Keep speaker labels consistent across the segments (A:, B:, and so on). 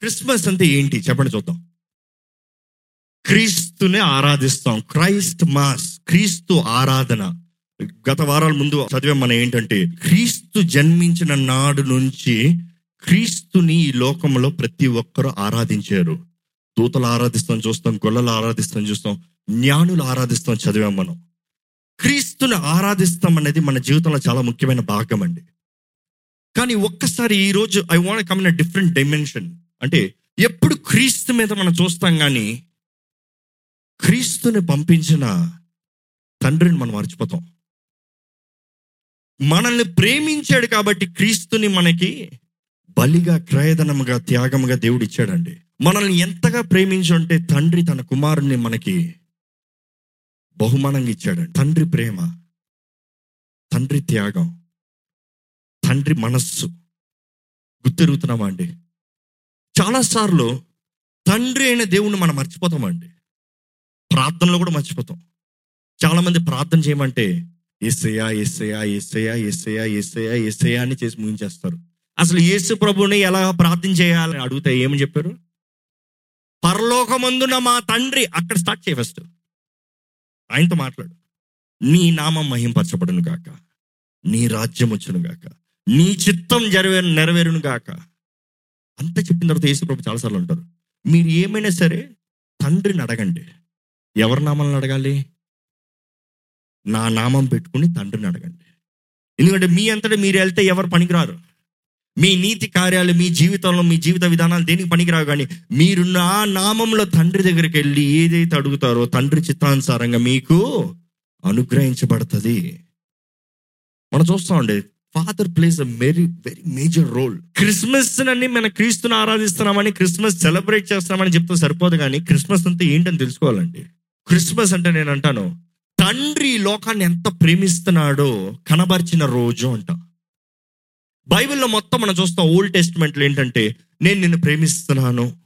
A: Christmas అంటే ఏంటి? చెప్పండి చూద్దాం. క్రీస్తునే ఆరాధిస్తాం. క్రైస్ట్ మాస్ క్రీస్తు ఆరాధన. గత వారాల ముందు చదివాం మనం ఏంటంటే క్రీస్తు జన్మించిన నాడు నుంచి క్రీస్తుని ఈ లోకంలో ప్రతి ఒక్కరూ ఆరాధించారు. దూతలు ఆరాధిస్తాం చూస్తాం గొల్లలు ఆరాధిస్తాం చూస్తాం జ్ఞానులు ఆరాధిస్తాం చదివాం మనం. క్రీస్తుని ఆరాధిస్తాం అనేది మన జీవితంలో చాలా ముఖ్యమైన భాగం అండి. కానీ ఒక్కసారి ఈ రోజు I want come in different dimension అంటే ఎప్పుడు క్రీస్తు మీద మనం చూస్తాం కానీ క్రీస్తుని పంపించిన తండ్రిని మనం మర్చిపోతాం. మనల్ని ప్రేమించాడు కాబట్టి క్రీస్తుని మనకి బలిగా క్రయధనముగా త్యాగముగా దేవుడు ఇచ్చాడండి. మనల్ని ఎంతగా ప్రేమించుంటే తండ్రి తన కుమారుణ్ణి మనకి బహుమానంగా ఇచ్చాడండి. తండ్రి ప్రేమ తండ్రి త్యాగం తండ్రి మనస్సు. గుర్తిరుగుతున్నామా అండి? చాలాసార్లు తండ్రి అయిన దేవుణ్ణి మనం మర్చిపోతామండి ప్రార్థనలో కూడా మర్చిపోతాం. చాలామంది ప్రార్థన చేయమంటే ఎస్సయా ఎస్సయా ఎస్సయా ఎస్సయా ఎస్సయా ఎస్సయా అని చేసి ముగించేస్తారు. అసలు యేసు ప్రభుని ఎలా ప్రార్థన చేయాలని అడిగితే ఏమని చెప్పారు? పరలోకమందున మా తండ్రి అక్కడ స్టార్ట్ చేయ ఫస్ట్. ఆయనతో మాట్లాడు. నీ నామం మహింపరచబడును గాక. నీ రాజ్యం వచ్చును గాక. నీ చిత్తం జరవే నెరవేరును గాక. అంత చెప్పిన తర్వాత యేసు ప్రభు చాలాసార్లు ఉంటారు మీరు ఏమైనా సరే తండ్రిని అడగండి. ఎవరి నామాలను అడగాలి? నా నామం పెట్టుకుని తండ్రిని అడగండి. ఎందుకంటే మీ అంతటా మీరు వెళ్తే ఎవరు పనికిరారు? మీ నీతి కార్యాలు మీ జీవితంలో మీ జీవిత విధానాలు దేనికి పనికిరావు? కానీ మీరు నా నామంలో తండ్రి దగ్గరికి వెళ్ళి ఏదైతే అడుగుతారో తండ్రి చిత్తానుసారంగా మీకు అనుగ్రహించబడుతుంది. మనం చూస్తామండి father plays a very very major role Christmas అని మన క్రీస్తుని ఆరాధిస్తున్నామని క్రిస్మస్ సెలబ్రేట్ చేస్తున్నామని చెప్తే సరిపోదు కానీ క్రిస్మస్ అంతా ఏంటని తెలుసుకోవాలండి. క్రిస్మస్ అంటే నేను అంటాను తండ్రి లోకాన్ని ఎంత ప్రేమిస్తున్నాడో కనబరిచిన రోజు అంట. బైబిల్లో మొత్తం మనం చూస్తాం ఓల్డ్ టెస్ట్మెంట్లు ఏంటంటే నేను నిన్ను ప్రేమిస్తున్నాను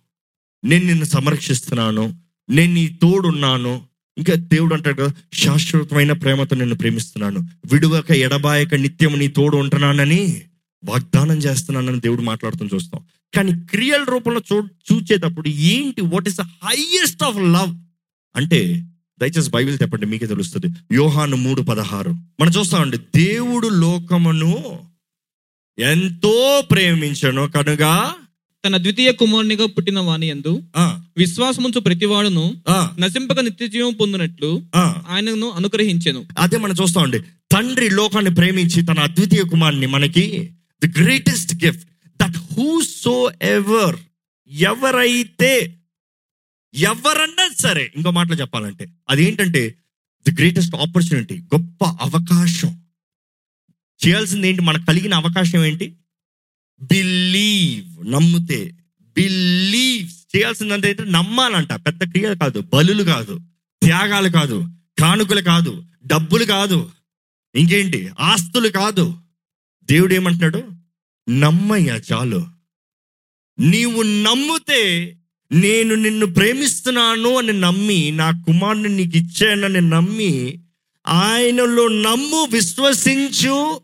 A: నేను నిన్ను సంరక్షిస్తున్నాను నేను నీ తోడున్నాను ఇంకా దేవుడు అంటాడు కదా శాశ్వతమైన ప్రేమతో నిన్ను ప్రేమిస్తున్నాను. విడువక ఎడబాయక నిత్యం నీ తోడు ఉంటున్నానని వాగ్దానం చేస్తున్నానని దేవుడు మాట్లాడుతూ చూస్తాం. కానీ క్రియల రూపంలో చూ చూచేటప్పుడు ఏంటి? What is the highest of love అంటే దయచేసి బైబిల్ చెప్పండి మీకే తెలుస్తుంది. యోహాను మూడు పదహారు. మనం చూస్తామండి దేవుడు లోకమును ఎంతో ప్రేమించను కనుక
B: తన ద్వితీయ కుమారునిగా పుట్టిన వాని ఎందు
A: ఆ,
B: విశ్వాసముంచు ప్రతివాడును నశింపక నిత్య జీవం పొందినట్లు. ఆయనను అనుగ్రహించెను.
A: అదే మనం చూస్తామండి తండ్రి లోకాన్ని ప్రేమించి తన అద్వితీయ కుమారుని మనకి the greatest gift that whosoever ఎవరైతే ఎవరన్నా సరే ఇంకో మాటలో చెప్పాలంటే అదేంటంటే ది గ్రేటెస్ట్ ఆపర్చునిటీ గొప్ప అవకాశం. చేయాల్సింది ఏంటి? మనకు కలిగిన అవకాశం ఏంటి? బిలీవ్ నమ్మితే బిలీవ్ చేయాల్సిందంటే నమ్మాలంట. పెద్ద క్రియ కాదు. బలులు కాదు. త్యాగాలు కాదు. కానుకలు కాదు. డబ్బులు కాదు. ఇంకేంటి? ఆస్తులు కాదు. దేవుడు ఏమంటున్నాడు? నమ్మయ్యా చాలు. నీవు నమ్మితే నేను నిన్ను ప్రేమిస్తున్నాను అని నమ్మి నా కుమారుని నీకు ఇచ్చానని నమ్మి ఆయనలో నమ్ము విశ్వసించు.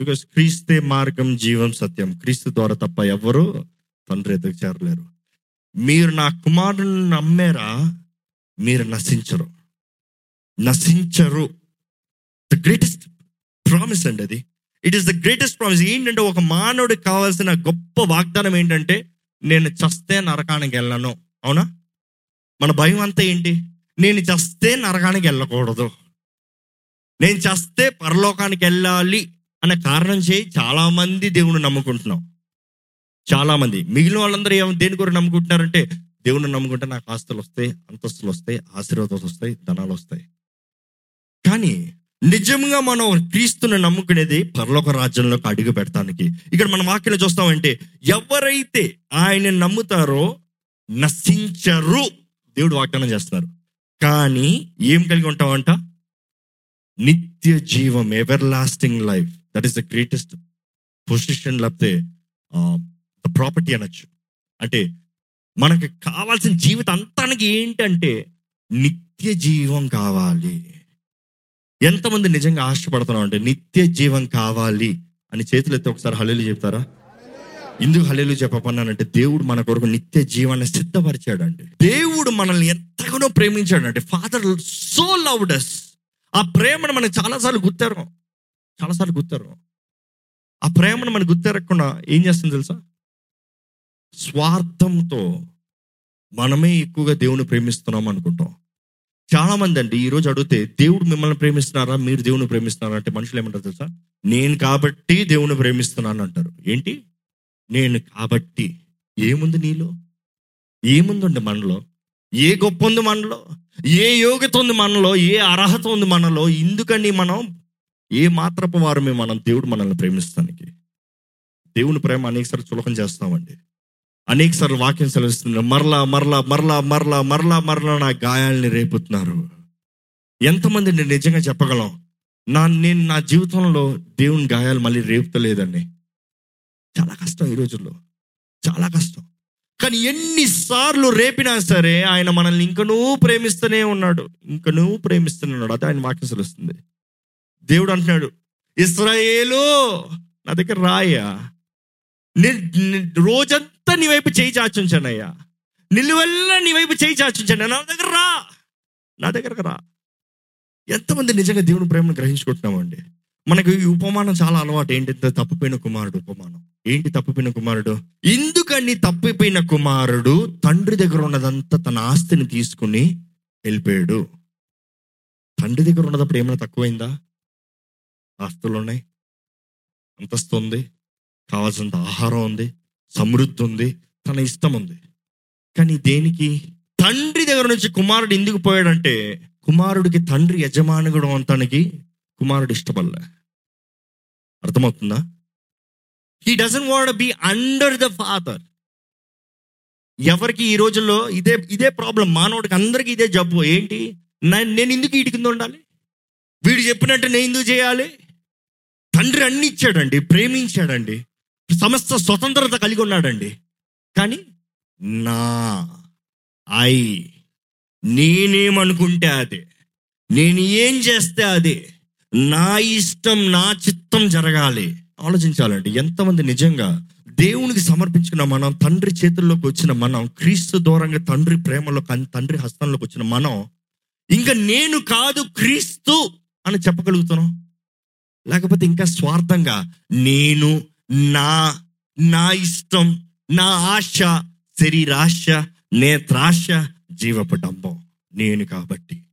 A: బికాస్ క్రీస్తే మార్గం జీవం సత్యం. క్రీస్తు ద్వారా తప్ప ఎవరు తండ్రి ఎదుగు చేరలేరు. మీరు నా కుమారుని నమ్మారా మీరు నశించరు. నశించరు. ద గ్రేటెస్ట్ ప్రామిస్ అండి అది. It is the greatest promise ఏంటంటే ఒక మానవుడికి కావాల్సిన గొప్ప వాగ్దానం ఏంటంటే నేను చస్తే నరకానికి వెళ్ళను. అవునా? మన భయం అంతా ఏంటి? నేను చస్తే నరకానికి వెళ్ళకూడదు. నేను చస్తే పరలోకానికి వెళ్ళాలి అనే కారణం చేయి చాలామంది దేవుని నమ్ముకుంటున్నాం. చాలా మంది మిగిలిన వాళ్ళందరూ ఏమో దేని గురించి నమ్ముకుంటున్నారంటే దేవుని నమ్ముకుంటే నాకు ఆస్తులు వస్తాయి అంతస్తులు వస్తాయి ఆశీర్వాదాలు వస్తాయి ధనాలు వస్తాయి. కానీ నిజంగా మనం క్రీస్తుని నమ్ముకునేది పరలోక రాజ్యంలోకి అడుగు పెడతానికి. ఇక్కడ మనం వాక్యం చూస్తామంటే ఎవరైతే ఆయన నమ్ముతారో నశించరు. దేవుడు వాగ్దానం చేస్తున్నారు. కానీ ఏం కలిగి ఉంటామంట నిత్య జీవం everlasting life that is the greatest position లేకపోతే ప్రాపర్టీ అనొచ్చు. అంటే మనకి కావాల్సిన జీవితం అంతానికి ఏంటంటే నిత్య జీవం కావాలి. ఎంతమంది నిజంగా ఆశపడుతున్నాం అంటే నిత్య జీవం కావాలి అని చేతులు ఎత్తి ఒకసారి హలేలు చెప్తారా? ఎందుకు హలేలు చెప్పపన్నానంటే దేవుడు మన కొరకు నిత్య జీవాన్ని సిద్ధపరిచాడండి. దేవుడు మనల్ని ఎంతగానో ప్రేమించాడంటే ఫాదర్ సో లవ్డస్ ఆ ప్రేమను మనం చాలాసార్లు గుర్తారు చాలాసార్లు గుర్తారు ఆ ప్రేమను మనకు గుర్తెరగకుండా ఏం చేస్తుంది తెలుసా? స్వార్థంతో మనమే ఎక్కువగా దేవుని ప్రేమిస్తున్నాం అనుకుంటాం. చాలామంది అండి ఈ రోజు అడిగితే దేవుడు మిమ్మల్ని ప్రేమిస్తున్నారా? మీరు దేవుని ప్రేమిస్తున్నారా? అంటే మనుషులు ఏమంటారు తెలుసా? నేను కాబట్టి దేవుని ప్రేమిస్తున్నాను అంటారు. ఏంటి? నేను కాబట్టి. ఏముంది నీలో? ఏముందండి మనలో? ఏ గొప్ప ఉంది మనలో? ఏ యోగ్యత ఉంది మనలో? ఏ అర్హత ఉంది మనలో? ఎందుకని మనం ఏ మాత్రపు వారమే మనం దేవుడు మనల్ని ప్రేమిస్తానికి? దేవుని ప్రేమ అనేకసారి చులకం చేస్తామండి. అనేకసార్లు వాక్యం సెలవిస్తున్నారు మరలా మరలా మరలా మరలా మరలా మరలా నా గాయాల్ని రేపుతున్నారు. ఎంతమంది నేను నిజంగా చెప్పగలం? నా నేను నా జీవితంలో దేవుని గాయాలు మళ్ళీ రేపుతలేదండి. చాలా కష్టం ఈ రోజుల్లో. చాలా కష్టం. కానీ ఎన్నిసార్లు రేపినా సరే ఆయన మనల్ని ఇంకనూ ప్రేమిస్తూనే ఉన్నాడు. ఇంకనూ ప్రేమిస్తూనే ఉన్నాడు. అదే ఆయన వాక్యం సెలవుస్తుంది. దేవుడు అంటున్నాడు ఇస్రాయేలు నా దగ్గర రాయా ని- ని- అంత నీ వైపు చేయి చాచుంచానయ్యా నిలువెల్లా నీ వైపు చేయి చాచుంచాను నా దగ్గర రా. నా దగ్గరకు రా. ఎంతమంది నిజంగా దేవుని ప్రేమను గ్రహించుకుంటున్నామండి. మనకు ఈ ఉపమానం చాలా అలవాటు. ఏంటి తప్పిపోయిన కుమారుడు ఉపమానం? ఏంటి తప్పిపోయిన కుమారుడు? ఎందుకని తప్పిపోయిన కుమారుడు తండ్రి దగ్గర ఉన్నదంతా తన ఆస్తిని తీసుకుని వెళ్ళిపోయాడు. తండ్రి దగ్గర ఉన్నదప్పుడు ఏమైనా తక్కువైందా? ఆస్తులు ఉన్నాయి అంతస్తు ఉంది? కావాల్సినంత ఆహారం ఉంది? సమృద్ధి ఉంది తన ఇష్టం ఉంది కానీ దేనికి? తండ్రి దగ్గర నుంచి కుమారుడు ఎందుకు పోయాడంటే కుమారుడికి తండ్రి యజమానుడు అంతానికి కుమారుడు ఇష్టపడలే. అర్థమవుతుందా? He doesn't want be under the father ఎవరికి ఈ రోజుల్లో ఇదే ఇదే ప్రాబ్లం మానవుడికి అందరికీ ఇదే జబ్బు. ఏంటి? నేను ఎందుకు వీడి కింద ఉండాలి? వీడు చెప్పినట్టు నేను ఎందుకు చేయాలి? తండ్రి అన్ని ఇచ్చాడండి ప్రేమించాడండి. సమస్త స్వతంత్రత కలిగి ఉన్నాడండి. కానీ నా ఐ నేనేమనుకుంటే అదే. నేను ఏం చేస్తే అదే. నా ఇష్టం నా చిత్తం జరగాలి. ఆలోచించాలండి ఎంతమంది నిజంగా దేవునికి సమర్పించుకున్న మనం తండ్రి చేతుల్లోకి వచ్చిన మనం క్రీస్తు దూరంగా తండ్రి ప్రేమలో తండ్రి హస్తంలోకి వచ్చిన మనం ఇంకా నేను కాదు క్రీస్తు అని చెప్పగలుగుతున్నాం? లేకపోతే ఇంకా స్వార్థంగా నేను నా నా ఇష్టం నా ఆశ శరీరాశ నేత్రాశ జీవపు డంబం నేను కాబట్టి.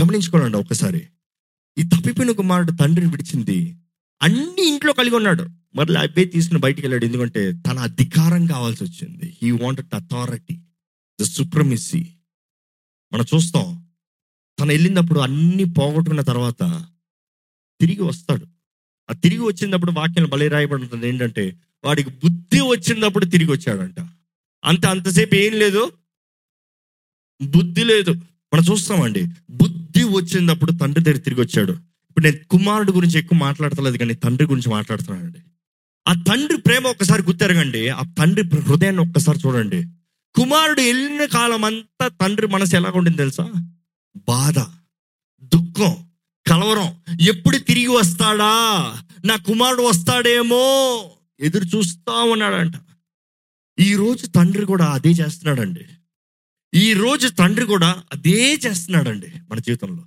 A: గమనించుకోనండి ఒకసారి ఈ తప్పిపోయిన కుమారుడు తండ్రిని విడిచింది. అన్ని ఇంట్లో కలిగి ఉన్నాడు. మరలా అబ్బాయి తీసుకుని బయటికి వెళ్ళాడు. ఎందుకంటే తన అధికారం కావాల్సి వచ్చింది he wanted authority the supremacy మనం చూస్తాం. తను వెళ్ళినప్పుడు అన్ని పోగొట్టుకున్న తర్వాత తిరిగి వస్తాడు. ఆ తిరిగి వచ్చినప్పుడు వాక్యం బలి రాయబడుతుంది ఏంటంటే వాడికి బుద్ధి వచ్చినప్పుడు తిరిగి వచ్చాడంట. అంత అంతసేపు ఏం లేదు? బుద్ధి లేదు. మనం చూస్తామండి. బుద్ధి వచ్చినప్పుడు తండ్రి దగ్గర తిరిగి వచ్చాడు. ఇప్పుడు నేను కుమారుడు గురించి ఎక్కువ మాట్లాడతలేదు కానీ తండ్రి గురించి మాట్లాడుతున్నానండి. ఆ తండ్రి ప్రేమ ఒక్కసారి గుర్తెరగండి. ఆ తండ్రి హృదయాన్ని ఒక్కసారి చూడండి. కుమారుడు వెళ్ళిన కాలం అంతా తండ్రి మనసు ఎలా ఉండింది తెలుసా? బాధ దుఃఖం. కలవరం. ఎప్పుడు తిరిగి వస్తాడా? నా కుమారుడు వస్తాడేమో? ఎదురు చూస్తా ఉన్నాడంట. ఈరోజు తండ్రి కూడా అదే చేస్తున్నాడండి. ఈరోజు తండ్రి కూడా అదే చేస్తున్నాడండి మన జీవితంలో.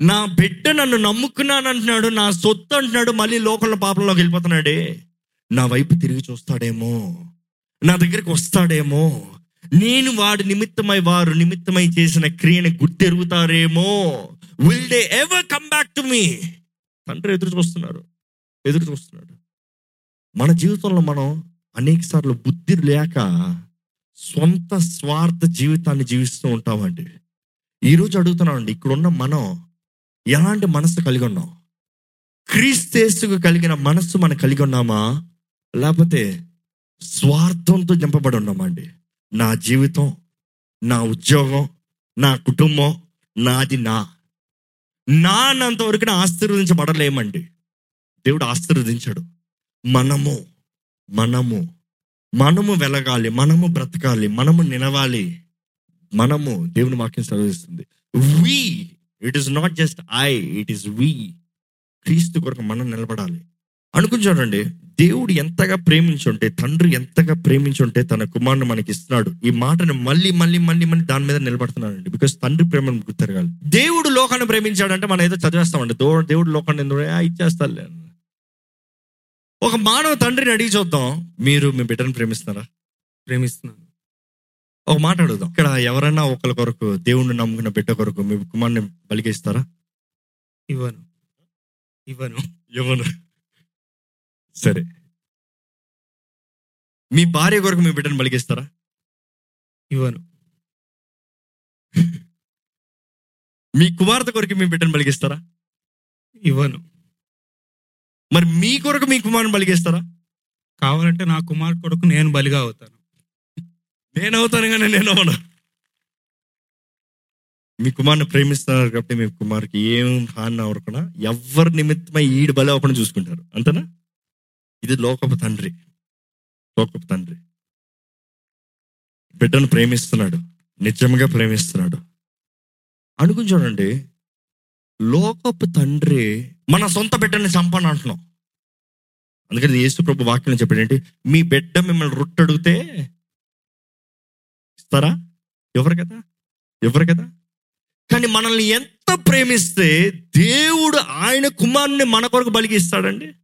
A: నా బిడ్డ నన్ను నమ్ముకున్నాను అంటున్నాడు నా సొత్తు అంటున్నాడు మళ్ళీ లోకంలో పాపంలోకి వెళ్ళిపోతున్నాడే. నా వైపు తిరిగి చూస్తాడేమో? నా దగ్గరికి వస్తాడేమో? నేను వాడి నిమిత్తమై వారు నిమిత్తమై చేసిన క్రియను గుర్తెరుగుతారేమో will they ever come back to మీ తండ్రి ఎదురు చూస్తున్నారు. ఎదురు చూస్తున్నాడు. మన జీవితంలో మనం అనేక సార్లు బుద్ధి లేక సొంత స్వార్థ జీవితాన్ని జీవిస్తూ ఉంటామండి. ఈరోజు అడుగుతున్నామండి ఇక్కడున్న మనం ఎలాంటి మనసు కలిగి ఉన్నాం? క్రీస్తేసుకు కలిగిన మనస్సు మనం కలిగి ఉన్నామా? లేకపోతే స్వార్థంతో నింపబడి ఉన్నామండి. నా జీవితం నా ఉద్యోగం నా కుటుంబం నాది నా నా వరకు ఆశీర్వదించబడలేమండి. దేవుడు ఆశీర్వదించాడు. మనము మనము మనము వెలగాలి మనము బ్రతకాలి మనము నిలవాలి మనము దేవుని వాక్యం చదివిస్తుంది we it is not just I it is we క్రీస్తు కొరకు మనం నిలబడాలి. అనుకుని చూడండి దేవుడు ఎంతగా ప్రేమించుంటే తండ్రి ఎంతగా ప్రేమించుంటే తన కుమారుని మనకి ఇస్తున్నాడు ఈ మాటను మళ్ళీ మళ్ళీ మళ్ళీ మళ్ళీ దాని మీద నిలబడుతున్నాడండి. బికాస్ తండ్రి ప్రేమను గుర్తెరగాలి దేవుడు లోకాన్ని ప్రేమించాడంటే మనం ఏదో చదివేస్తామండి. దో దేవుడు లోకాన్ని ఎందుకు "ఆ, ఇచ్చేస్తాలే ఒక మానవ తండ్రిని అడిగి చూద్దాం. మీరు మీ బిడ్డను ప్రేమిస్తున్నారా?
C: ప్రేమిస్తున్నాను.
A: ఒక మాట అడుగుదాం. ఇక్కడ ఎవరైనా ఒకరి కొరకు దేవుణ్ణి నమ్ముకున్న బిడ్డ కొరకు మీ కుమారుని బలిగిస్తారా?
C: ఇవ్వను. ఇవ్వను.
A: ఎవరు సరే. మీ భార్య కొరకు మీ బిడ్డను బలిగిస్తారా
C: ఇవ్వను.
A: మీ కుమార్తె కొరకు మీ బిడ్డను బలిగిస్తారా
C: ఇవ్వను.
A: మరి మీ కొరకు మీ కుమారుని బలిగిస్తారా
C: కావాలంటే నా కుమార్ కొడుకు నేను బలిగా అవుతాను.
A: నేను అవుతాను కానీ నేను అవను మీ కుమారుని ప్రేమిస్తున్నారు కాబట్టి మీ కుమార్కి ఏం హాని అవ్వకుండా ఎవరి నిమిత్తమై ఈడు బలి అవ్వకుండా చూసుకుంటారు. అంతేనా? ఇది లోకపు తండ్రి. లోకపు తండ్రి. బిడ్డను ప్రేమిస్తున్నాడు. నిజంగా ప్రేమిస్తున్నాడు. అనుకుని చూడండి. లోకపు తండ్రి మన సొంత బిడ్డని చంపని అంటున్నాం. అందుకని యేసు ప్రభు వాక్యం చెప్పాడు ఏంటి మీ బిడ్డ మిమ్మల్ని రొట్టడిగితే ఇస్తారా? ఎవరు కదా? ఎవరు కదా? కానీ మనల్ని ఎంత ప్రేమిస్తే దేవుడు ఆయన కుమారుని మన కొరకు బలిగిస్తాడండి.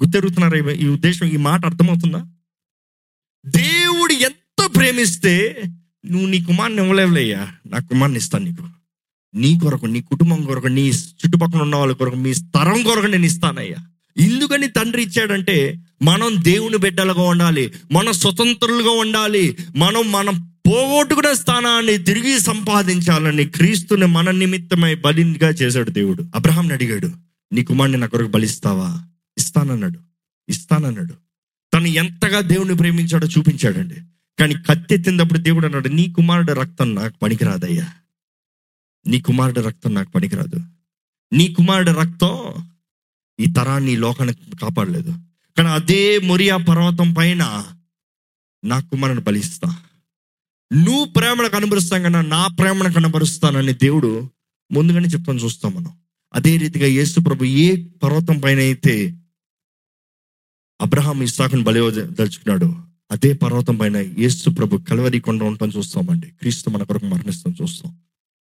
A: గుర్తెరుగుతున్నారా ఈ- ఉద్దేశం ఈ మాట అర్థమవుతుందా? దేవుడు ఎంత ప్రేమిస్తే నువ్వు నీ కుమార్ని ఇవ్వలేవులేయ్యా. నా కుమార్ని ఇస్తాను నీకు. నీ కొరకు నీ కుటుంబం కొరకు నీ చుట్టుపక్కల ఉన్న వాళ్ళ కొరకు మీ తరం కొరకు నేను ఇస్తానయ్యా. ఎందుకని తండ్రి ఇచ్చాడంటే మనం దేవుని బిడ్డలుగా ఉండాలి మనం స్వతంత్రులుగా ఉండాలి మనం మనం పోగొట్టుకున్న స్థానాన్ని తిరిగి సంపాదించాలని క్రీస్తుని మన నిమిత్తమై బలిగా చేశాడు దేవుడు. అబ్రహాంని అడిగాడు నీ కుమారుని నా కొరకు బలిస్తావా? ఇస్తానన్నాడు. ఇస్తానన్నాడు. తను ఎంతగా దేవుని ప్రేమించాడో చూపించాడండి. కానీ కత్తెత్తినప్పుడు దేవుడు అన్నాడు నీ కుమారుడు రక్తం నాకు పనికిరాదయ్యా. నీ కుమారుడు రక్తం నాకు పనికిరాదు. నీ కుమారుడు రక్తం ఈ తరాన్ని లోకానికి లోకాన్ని కాపాడలేదు. కానీ అదే మొరియా పర్వతం పైన నా కుమారుని బలిస్తా. నువ్వు ప్రేమను కనబరుస్తాం కన్నా నా ప్రేమను కనబరుస్తానని దేవుడు ముందుగానే చెప్తాను చూస్తాం మనం. అదే రీతిగా యేసు ప్రభు ఏ పర్వతం పైన అయితే అబ్రహాం ఇస్సాకుని బలి దలుచుకున్నాడు. అదే పర్వతం పైన యేసు ప్రభు కలవరి కొండ ఉండటం చూస్తామండి క్రీస్తు మన కొరకు మరణిస్తాం చూస్తాం.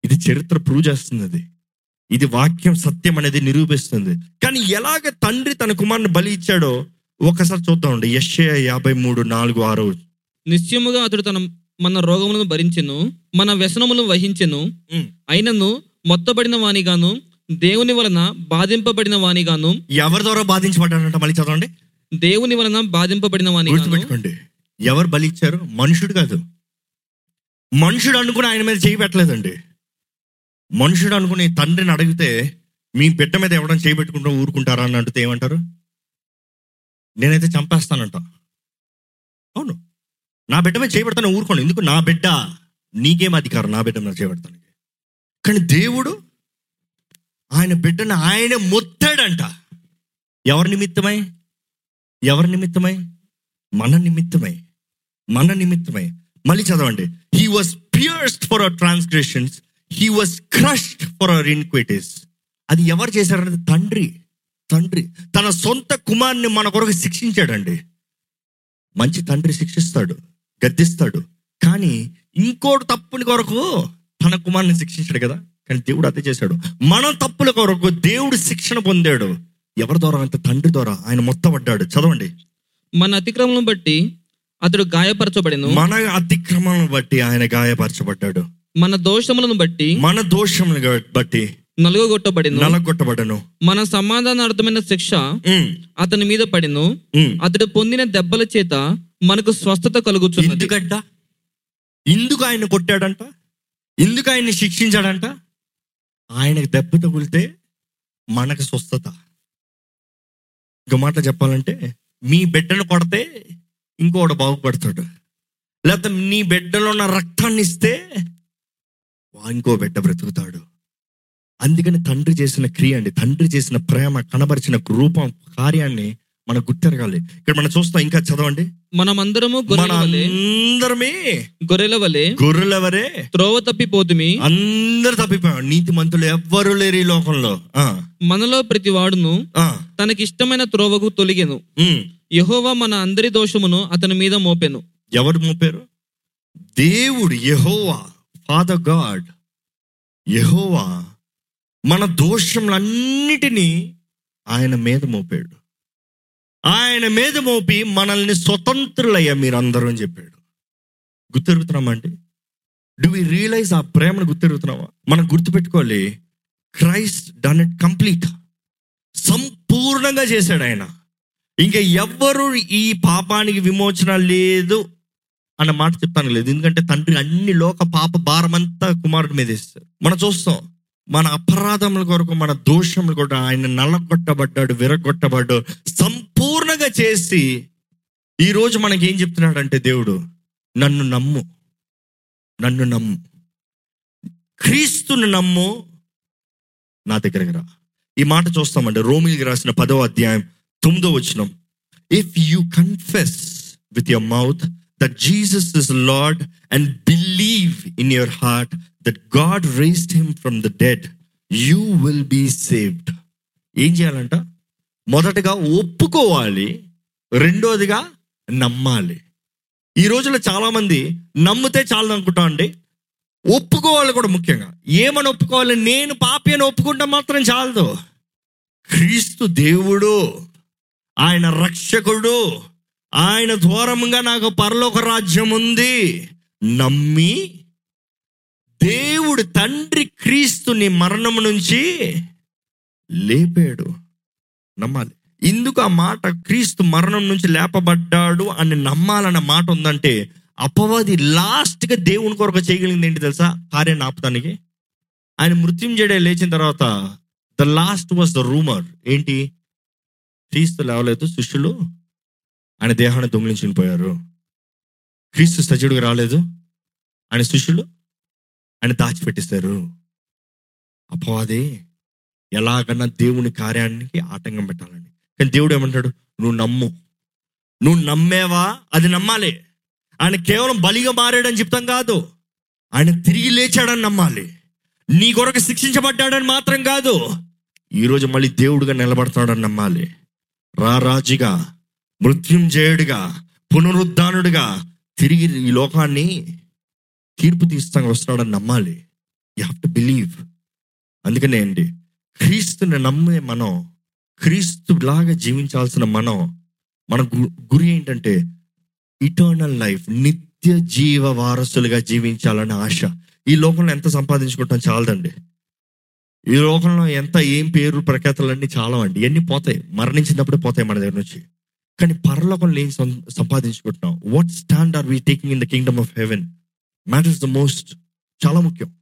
A: ఇది చరిత్ర ప్రూవ్ చేస్తుంది అది. ఇది వాక్యం సత్యం అనేది నిరూపిస్తుంది. కానీ ఎలాగ తండ్రి తన కుమారుని బలి ఇచ్చాడో ఒకసారి చూద్దామండి యశ్య యాభై మూడు నాలుగు ఆరు.
B: నిశ్చయముగా అతడు తన మన రోగములను భరించెను మన వ్యసనములను వహించెను. అయినను మొత్తబడిన వానిగాను దేవుని వలన బాధింపబడిన వానిగాను
A: ఎవరి ద్వారా బాధించబడ్డాడంట మళ్ళీ చదవండి.
B: దేవుని వలన బాధింపబడిన వానిగాను
A: గుర్తుపెట్టుకోండి ఎవరు బలి ఇచ్చారు మనుషుడు కాదు. మనుషుడు అనుకుని ఆయన మీద చేయి పెట్టలేదండి. మనుషుడు అనుకుని తండ్రిని అడిగితే మీ బిడ్డ మీద ఎవడం చేయి పెట్టుకుంటూ ఊరుకుంటారా అని అడిగితే ఏమంటారు? నేనైతే చంపేస్తానంట. అవును. నా బిడ్డ మీద చేయబెడతాను ఊరుకోండి. ఎందుకు? నా బిడ్డ నీకేం అధికారం? నా బిడ్డ మీద చేయబెడతాను కానీ దేవుడు ఆయన బిడ్డను ఆయనే మొత్తాడంట. ఎవరి నిమిత్తమై? ఎవరి నిమిత్తమై? మన నిమిత్తమై. మన నిమిత్తమై. మళ్ళీ చదవండి. He was pierced for our transgressions he was crushed for our iniquities అది ఎవరు చేశారంటే తండ్రి. తండ్రి. తన సొంత కుమార్ని మన కొరకు శిక్షించాడండి. మంచి తండ్రి శిక్షిస్తాడు. గద్దిస్తాడు. కానీ ఇంకోటి తప్పుని కొరకు తన కుమార్ని శిక్షించాడు కదా. కానీ దేవుడు అదే చేశాడు. మన తప్పుల కొరకు దేవుడు శిక్షణ పొందాడు. ఎవరి ద్వారా? అంటే తండ్రి ద్వారా. ఆయన మొత్తం పడ్డాడు. చదవండి.
B: మన అతిక్రమలను బట్టి అతడు గాయపరచబడెను.
A: మన అతిక్రమాలను బట్టి ఆయన గాయపరచబడ్డాడు.
B: మన దోషములను బట్టి
A: మన దోషములను బట్టి
B: నలుగొట్టబడెను
A: నలగొట్టబడను.
B: మన సమాధానార్థమైన శిక్ష అతని మీద పడెను. అతడు పొందిన దెబ్బల చేత మనకు స్వస్థత కలుగుతున్నది.
A: ఎందుకంట? ఎందుకు ఆయన కొట్టాడంట? ఎందుకు ఆయన్ని శిక్షించాడంట? ఆయనకు దెబ్బ తగిలితే మనకు స్వస్థత. ఇంకో మాట చెప్పాలంటే మీ బిడ్డను కొడితే ఇంకోటి బాగుపడతాడు. లేకపోతే నీ బిడ్డలో ఉన్న రక్తాన్ని ఇస్తే వా- ఇంకో బిడ్డ బ్రతుకుతాడు. అందుకని తండ్రి చేసిన క్రియ అండి తండ్రి చేసిన ప్రేమ కనబరిచిన రూపం కార్యాన్ని మనకు గుర్తెరగాలి ఇక్కడ మనం చూస్తాం ఇంకా చదవండి.
B: మనమందరము
A: మన
B: గొర్రెల వలె
A: అందరమే
B: గొర్రెల వలె
A: గొర్రెలెవరే
B: త్రోవ తప్పిపోతుమి.
A: అందరు తప్పిపోయాం. నీతి మంతులు ఎవ్వరు లేరు ఈ లోకంలో. ఆ,
B: మనలో ప్రతి వాడును తనకిష్టమైన త్రోవకు తొలిగెను. యెహోవా మన అందరి దోషమును అతని మీద మోపెను.
A: ఎవరు మోపారు? దేవుడు యెహోవా ఫాదర్ గాడ్ యెహోవా మన దోషములన్నిటినీ ఆయన మీద మోపాడు. ఆయన మీద మోపి మనల్ని స్వతంత్రులయ్యా మీరందరూ అని చెప్పాడు. గుర్తెరుగుతున్నామా అండి డు వి రియలైజ్ ఆ ప్రేమను గుర్తెరుగుతున్నావా మనం గుర్తుపెట్టుకోవాలి. క్రైస్ట్ డన్ ఇట్ కంప్లీట్ సంపూర్ణంగా చేశాడు ఆయన. ఇంకా ఎవ్వరు ఈ పాపానికి విమోచన లేదు అన్న మాట చెప్తాను లేదు. ఎందుకంటే తండ్రి అన్ని లోక పాప భారమంతా కుమారుడి మీద ఇస్తారు మనం చూస్తాం. మన అపరాధముల కొరకు మన దోషముల కొరకు ఆయన నల్లగొట్టబడ్డాడు విరగొట్టబడ్డాడు విధంగా చేసి ఈ రోజు మనకి ఏం చెప్తున్నాడంటే దేవుడు నన్ను నమ్ము. నన్ను నమ్ము. క్రీస్తుని నమ్ము. నా దగ్గరికి రా. ఈ మాట చూస్తామండి. రోమిల్కి రాసిన పదవ అధ్యాయం తొమ్మిదో వచనం. If you confess with your mouth that Jesus is Lord and believe in your heart that God raised him from the dead you will be saved ఏం చేయాలంట? మొదటగా ఒప్పుకోవాలి రెండోదిగా నమ్మాలి. ఈ రోజుల్లో చాలామంది నమ్మితే చాలు అనుకుంటాం అండి. ఒప్పుకోవాలి కూడా ముఖ్యంగా. ఏమని ఒప్పుకోవాలి? నేను పాపి అని ఒప్పుకుంటే మాత్రం చాలదు. క్రీస్తు దేవుడు ఆయన రక్షకుడు ఆయన దూరంగా నాకు పరలోక రాజ్యం ఉంది. నమ్మి దేవుడు తండ్రి క్రీస్తుని మరణం నుంచి లేపాడు. నమ్మాలి. ఇందుకు ఆ మాట? క్రీస్తు మరణం నుంచి లేపబడ్డాడు అని నమ్మాలన్న మాట ఉందంటే అపవాది లాస్ట్గా దేవుని కొరకు చేయగలిగింది ఏంటి తెలుసా? కార్యం ఆపుతానికి ఆయన మృత్యుంజడే లేచిన తర్వాత the last was the rumour ఏంటి? క్రీస్తు లేవలేదు శిష్యులు ఆయన దేహాన్ని దొంగిలించుకుని పోయారు. క్రీస్తు సజ్జుడికి రాలేదు. ఆయన శిష్యులు ఆయన దాచిపెట్టేశారు. అపవాది ఎలాగన్నా దేవుని కార్యానికి ఆటంకం పెట్టాలని కానీ దేవుడు ఏమంటాడు? నువ్వు నమ్ము. నువ్వు నమ్మేవా? అది నమ్మాలి. ఆయన కేవలం బలిగా మారాడని చెప్తాం కాదు. ఆయన తిరిగి లేచాడని నమ్మాలి. నీ కొరకు శిక్షించబడ్డాడని మాత్రం కాదు. ఈరోజు మళ్ళీ దేవుడుగా నిలబడతాడని నమ్మాలి. రారాజుగా మృత్యుంజయుడిగా పునరుద్ధానుడిగా తిరిగి ఈ లోకాన్ని తీర్పు తీస్తానికి వస్తున్నాడని నమ్మాలి. యూ హ్యావ్ టు బిలీవ్ అందుకనే అండి క్రీస్తుని నమ్మే మనం క్రీస్తులాగా జీవించాల్సిన మనం మన గు- గురి ఏంటంటే ఇటర్నల్ లైఫ్ నిత్య జీవ వారసులుగా జీవించాలనే ఆశ. ఈ లోకంలో ఎంత సంపాదించుకుంటాం చాలదండి. ఈ లోకంలో ఎంత ఏం పేరు ప్రఖ్యాతలన్నీ చాలా అండి ఇవన్నీ పోతాయి. మరణించినప్పుడే పోతాయి మన దగ్గర నుంచి. కానీ పరలోకంలో ఏం సం- సంపాదించుకుంటున్నాం. What stand are we taking in the kingdom of heaven matters the most చాలా ముఖ్యం.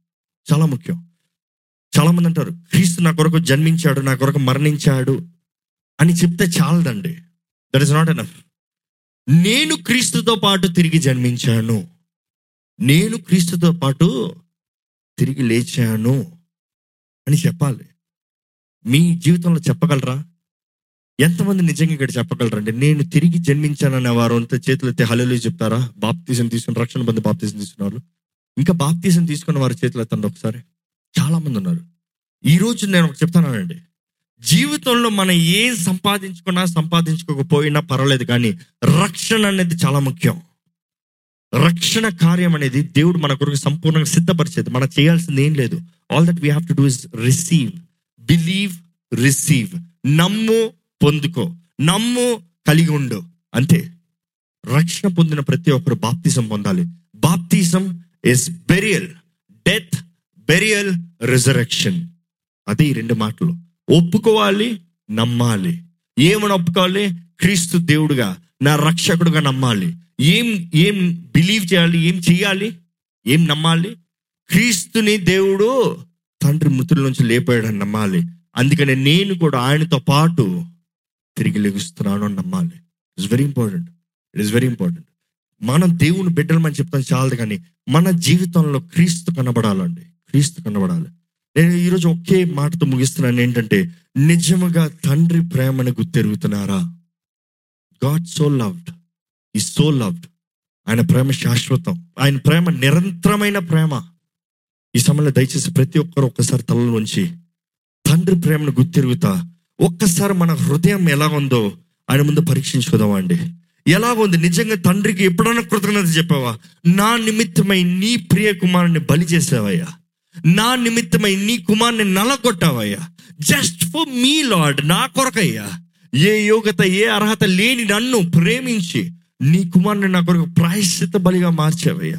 A: చాలా ముఖ్యం. చాలా మంది అంటారు క్రీస్తు నా కొరకు జన్మించాడు నా కొరకు మరణించాడు అని చెప్తే చాలదండి. దట్ ఇస్ నాట్ ఎనఫ్ నేను క్రీస్తుతో పాటు తిరిగి జన్మించాను. నేను క్రీస్తుతో పాటు తిరిగి లేచాను అని చెప్పాలి. మీ జీవితంలో చెప్పగలరా? ఎంతమంది నిజంగా ఇక్కడ చెప్పగలరండి? నేను తిరిగి జన్మించాననే వారు అంత చేతులు ఎత్తే హలలు చెప్తారా? బాప్తీసం తీసుకుని రక్షణ బంధు బాప్తీసం తీసుకున్నారు ఇంకా బాప్తీసం తీసుకున్న వారి చేతులు ఎత్తండి ఒకసారి. చాలా మంది ఉన్నారు ఈ రోజు నేను ఒకటి చెప్తానండి జీవితంలో మనం ఏం సంపాదించుకున్నా సంపాదించుకోకపోయినా పర్వాలేదు కానీ రక్షణ అనేది చాలా ముఖ్యం. రక్షణ కార్యం అనేది దేవుడు మన కొరకు సంపూర్ణంగా సిద్ధపరిచేది. మనం చేయాల్సింది ఏం లేదు. All that we have to do is receive believe receive నమ్ము పొందుకో. నమ్ము కలిగి ఉండు. అంతే. రక్షణ పొందిన ప్రతి ఒక్కరు బాప్తిజం పొందాలి. బాప్తిజం is burial death burial resurrection అది రెండు మాటలు. ఒప్పుకోవాలి నమ్మాలి. ఏమని ఒప్పుకోవాలి? క్రీస్తు దేవుడుగా నా రక్షకుడుగా నమ్మాలి. ఏం ఏం బిలీవ్ చేయాలి ఏం చేయాలి ఏం నమ్మాలి? క్రీస్తుని దేవుడు తండ్రి మృతుల నుంచి లేపాడని నమ్మాలి. అందుకని నేను కూడా ఆయనతో పాటు తిరిగి లెగుస్తున్నాను అని నమ్మాలి. It's very important it is very important మనం దేవుని బిడ్డలమని చెప్తాం చాలదు కానీ మన జీవితంలో క్రీస్తు కనబడాలండి. క్రీస్తు కనబడాలి. నేను ఈరోజు ఒకే మాటతో ముగిస్తున్నాను. ఏంటంటే నిజముగా తండ్రి ప్రేమను గుర్తెరుగుతున్నారా? God so loved. ఈ సో లవ్డ్. ఆయన ప్రేమ శాశ్వతం. ఆయన ప్రేమ నిరంతరమైన ప్రేమ. ఈ సమయంలో దయచేసి ప్రతి ఒక్కరు ఒక్కసారి తలలోంచి తండ్రి ప్రేమను గుర్తిరుగుతా. ఒక్కసారి మన హృదయం ఎలా ఉందో ఆయన ముందు పరీక్షించుకుందామా అండి? ఎలా ఉంది? నిజంగా తండ్రికి ఎప్పుడన్నా కృతజ్ఞత చెప్పావా? నా నిమిత్తమై నీ ప్రియ కుమారుని బలి చేసావయ్యా. నా నిమిత్తమై నీ కుమార్ని నలగొట్టావయ్యా. జస్ట్ ఫర్ మీ లార్డ్ నా కొరకయ్యా. ఏ యోగ్యత ఏ అర్హత లేని నన్ను ప్రేమించి నీ కుమారుని నా కొరకు ప్రాయశ్చిత బలిగా మార్చావయ్యా.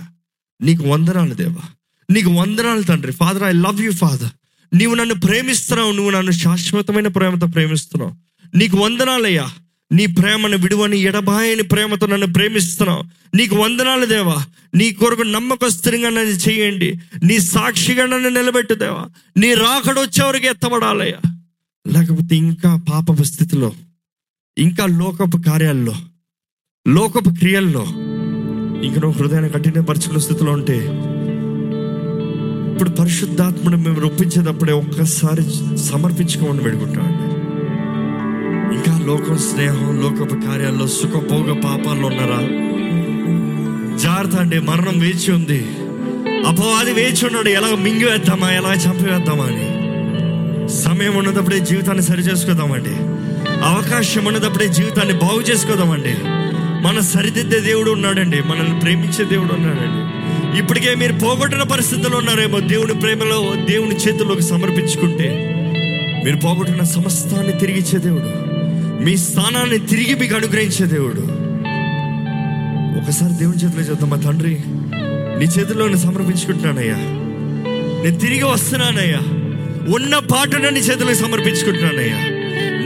A: నీకు వందనాలు దేవా. నీకు వందనాలు తండ్రి. Father I love you Father నీవు నన్ను ప్రేమిస్తున్నావు నువ్వు నన్ను శాశ్వతమైన ప్రేమతో ప్రేమిస్తున్నావు. నీకు వందనాలయ్యా. నీ ప్రేమను విడువని ఎడబాయని ప్రేమతో నన్ను ప్రేమిస్తున్నావు. నీకు వందనాలు దేవా. నీ కొరకు నమ్మకస్తునిగా నన్ను చేయండి. నీ సాక్షిగా నన్ను నిలబెట్టు దేవా. నీ రాకడ వచ్చేవరకు ఎత్తబడాలయ్యా. లేకపోతే ఇంకా పాపపు స్థితిలో ఇంకా లోకపు కార్యాల్లో లోకపు క్రియల్లో ఇంక నువ్వు హృదయాన్ని కఠినపరుచుకున్న స్థితిలో ఉంటే ఇప్పుడు పరిశుద్ధాత్మను మేము రొప్పించేటప్పుడే ఒక్కసారి సమర్పించుకోమని పెడుకుంటామండి ఇంకా లోకం స్నేహం లోకపు కార్యాల్లో సుఖభోగ పాపాల్లో ఉన్నారా జాగ్రత్త అండి మరణం వేచి ఉంది. అపవాది వేచి ఉన్నాడు ఎలా మింగివేద్దామా ఎలా చంపివేద్దామా అని. సమయం ఉన్నదప్పుడే జీవితాన్ని సరి చేసుకుందామండి. అవకాశం ఉన్నదప్పుడే జీవితాన్ని బాగు చేసుకోదామండి. మన సరిదిద్దే దేవుడు ఉన్నాడండి మనల్ని ప్రేమించే దేవుడు ఉన్నాడండి. ఇప్పటికే మీరు పోగొట్టిన పరిస్థితుల్లో ఉన్నారేమో దేవుని ప్రేమలో దేవుని చేతుల్లోకి సమర్పించుకుంటే. మీరు పోగొట్టిన సమస్తాన్ని తిరిగిచ్చే దేవుడు. మీ స్థానాన్ని తిరిగి మీకు అనుగ్రహించే దేవుడు. ఒకసారి దేవుని చేతిలో చేద్దాం మా తండ్రి నీ చేతిలో నేను సమర్పించుకుంటున్నానయ్యా. నేను తిరిగి వస్తున్నానయ్యా. ఉన్న పాటను నీ చేతిలో సమర్పించుకుంటున్నానయ్యా.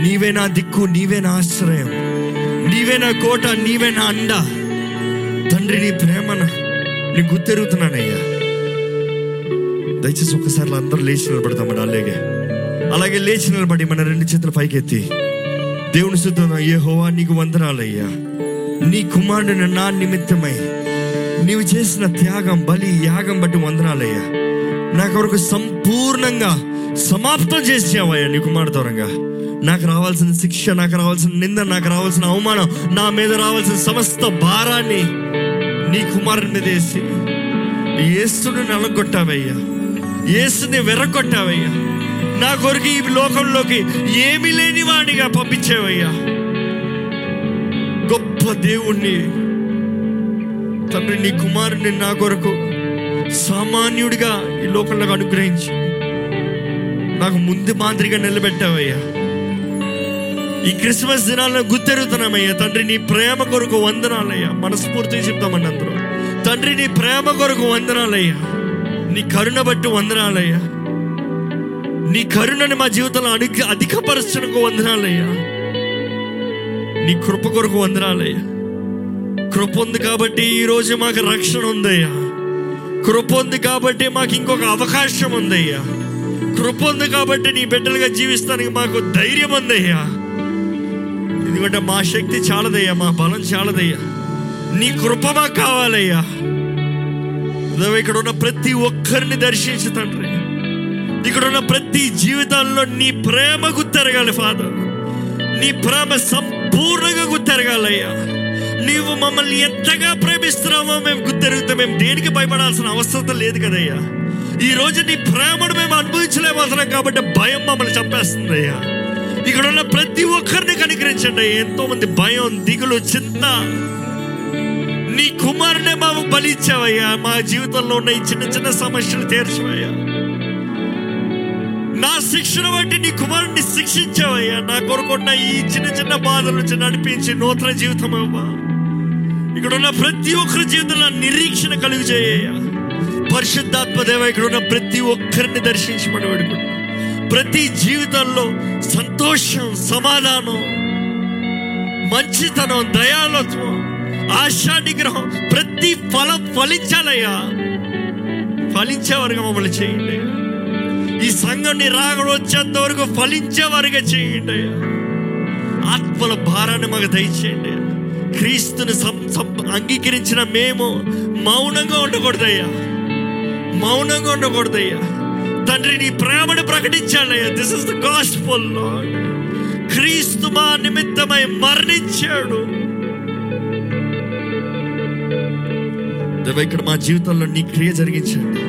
A: నీవే నా దిక్కు నీవే నా ఆశ్రయం. నీవే నా కోట నీవే నా అండ. తండ్రి నీ ప్రేమన నీ గుర్తెరుగుతున్నానయ్యా. దయచేసి ఒకసారి అందరూ లేచి నిలబడతామని అలాగే. అలాగే లేచి నిలబడి మన రెండు చేతులు పైకెత్తి. దేవుని శుద్ధం ఏ హోవా నీకు వందనాలయ్యా. నీ కుమారుడిని నా నిమిత్తమై నీవు చేసిన త్యాగం బలి యాగం బట్టి వందనాలయ్యా. నా కొరకు సంపూర్ణంగా సమాప్తం చేసావయ్యా నీ కుమారుడు దూరంగా నాకు రావాల్సిన శిక్ష నాకు రావాల్సిన నింద నాకు రావాల్సిన అవమానం నా మీద రావాల్సిన సమస్త భారాన్ని నీ కుమారుని మీద వేసి ఏసుని నలగొట్టావయ్యా. ఏసుని వెర్రగొట్టావయ్యా నా కొరకు ఈ లోకంలోకి ఏమీ లేని వాడిగా పంపించేవయ్యా. గొప్ప దేవుణ్ణి తండ్రి నీ కుమారుని నా కొరకు సామాన్యుడిగా ఈ లోకంలోకి అనుగ్రహించి నాకు ముందు మాదిరిగా నిలబెట్టావయ్యా. ఈ క్రిస్మస్ దినాలను గుర్తెరుగుతున్నామయ్యా తండ్రి నీ ప్రేమ కొరకు వందనాలయ్యా. మనస్ఫూర్తిగా చెప్తామని అందరూ. తండ్రి నీ ప్రేమ కొరకు వందనాలయ్యా. నీ కరుణ బట్టి వందనాలయ్యా. నీ కరుణను మా జీవితంలో అధిక అధికపరచడానికి వందనాలయ్యా. నీ కృప కొరకు వందనాలయ్యా. కృప ఉంది కాబట్టి ఈ రోజు మాకు రక్షణ ఉందయ్యా. కృప ఉంది కాబట్టి మాకు ఇంకొక అవకాశం ఉందయ్యా. కృప ఉంది కాబట్టి నీ బిడ్డలుగా జీవిస్తానికి మాకు ధైర్యం ఉందయ్యా. ఎందుకంటే మా శక్తి చాలదయ్యా మా బలం చాలదయ్యా. నీ కృప మాకు కావాలయ్యా. ఇక్కడ ఉన్న ప్రతి ఒక్కరిని దర్శించు తండ్రి. ఇక్కడ ఉన్న ప్రతి జీవితాల్లో నీ ప్రేమ గుర్తెరగాలి ఫాదర్ నీ ప్రేమ సంపూర్ణంగా గుర్తెరగాలయ్యా నీవు మమ్మల్ని ఎంతగా ప్రేమిస్తున్నామో మేము గుర్తెరుగుతాం మేము దేనికి భయపడాల్సిన అవసరం లేదు కదయ్యా. ఈ రోజు నీ ప్రేమను మేము అనుభవించలేకపోతున్నాం కాబట్టి భయం మమ్మల్ని చంపేస్తుంది అయ్యా ఇక్కడ ఉన్న ప్రతి ఒక్కరిని కనికరించండి అయ్యా. ఎంతో మంది భయం దిగులు చింత. నీ కుమారునే మాకు బలిచ్చావయ్యా మా జీవితంలో ఉన్న ఈ చిన్న చిన్న సమస్యలు తీర్చవయ్యా. నా శిక్షణ బట్టి నీ కుమారుడిని శిక్షించావయ్యా. నా కొరకున్న ఈ చిన్న చిన్న బాధల నుంచి నడిపించి నూతన జీవితం అవ్వా. ఇక్కడ ఉన్న ప్రతి ఒక్కరి జీవితంలో నిరీక్షణ కలుగు చేయ్యా పరిశుద్ధాత్మదేవ ఇక్కడ ఉన్న ప్రతి ఒక్కరిని దర్శించమని వేడుకుంటున్నా. ప్రతి జీవితంలో సంతోషం సమాధానం మంచితనం దయాలత్వం ఆశా నిగ్రహం ప్రతి ఫలం ఫలించాలయ్యా. ఫలించేవారుగా మమ్మల్ని చేయండి. ఈ సంఘం నీ రాకడ వచ్చేంత వరకు ఫలించేవారుగా చేయండి ఆత్మల భారాన్ని మాకు దయచేయండి క్రీస్తుని అంగీకరించిన మేము మౌనంగా ఉండకూడదయ్యా. మౌనంగా ఉండకూడదయ్యా. తండ్రి నీ ప్రేమను ప్రకటించాడయ్యా దిస్ ఇస్ ద గాస్ఫుల్ క్రీస్తు మా నిమిత్తమై మరణించాడు. ఇక్కడ మా జీవితంలో నీ క్రియ జరిగించండి.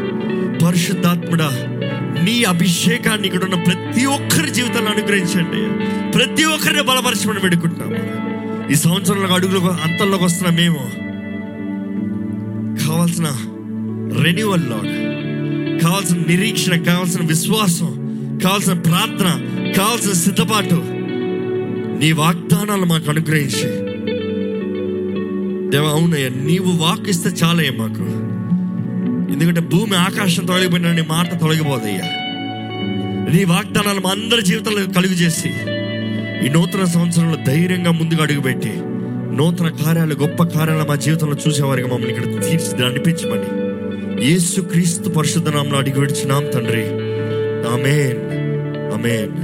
A: పరిశుద్ధాత్ముడా నీ అభిషేకాన్ని ఇక్కడ ఉన్న ప్రతి ఒక్కరి జీవితాన్ని అనుగ్రహించండి. ప్రతి ఒక్కరిని బలపరచమని పెడుకుంటున్నాము ఈ సంవత్సరంలో అడుగులు అంతల్లోకి వస్తున్న మేము కావాల్సిన రెన్యువల్ లాడ్ కావాల్సిన నిరీక్షణ కావాల్సిన విశ్వాసం కావాల్సిన ప్రార్థన కావాల్సిన సిద్ధపాటు నీ వాగ్దానాలు మాకు అనుగ్రహించి. దేవ అవునయ్యా నీవు వాకిస్తే చాలయ్య చాలయ్యా మాకు. ఎందుకంటే భూమి ఆకాశం తొలగిపోయిన నీ మాట తొలగిపోదయ్యా. నీ వాగ్దానాలు మా అందరి జీవితంలో కలుగు చేసి ఈ నూతన సంవత్సరంలో ధైర్యంగా ముందుకు అడుగుపెట్టి నూతన కార్యాలు గొప్ప కార్యాలు మా జీవితంలో చూసేవారికి మమ్మల్ని ఇక్కడ తీర్చి అనిపించమని యేసు క్రీస్తు పరిశుద్ధ నామంలో అడిగి విడిచినాం తండ్రి. ఆమెన్. ఆమెన్.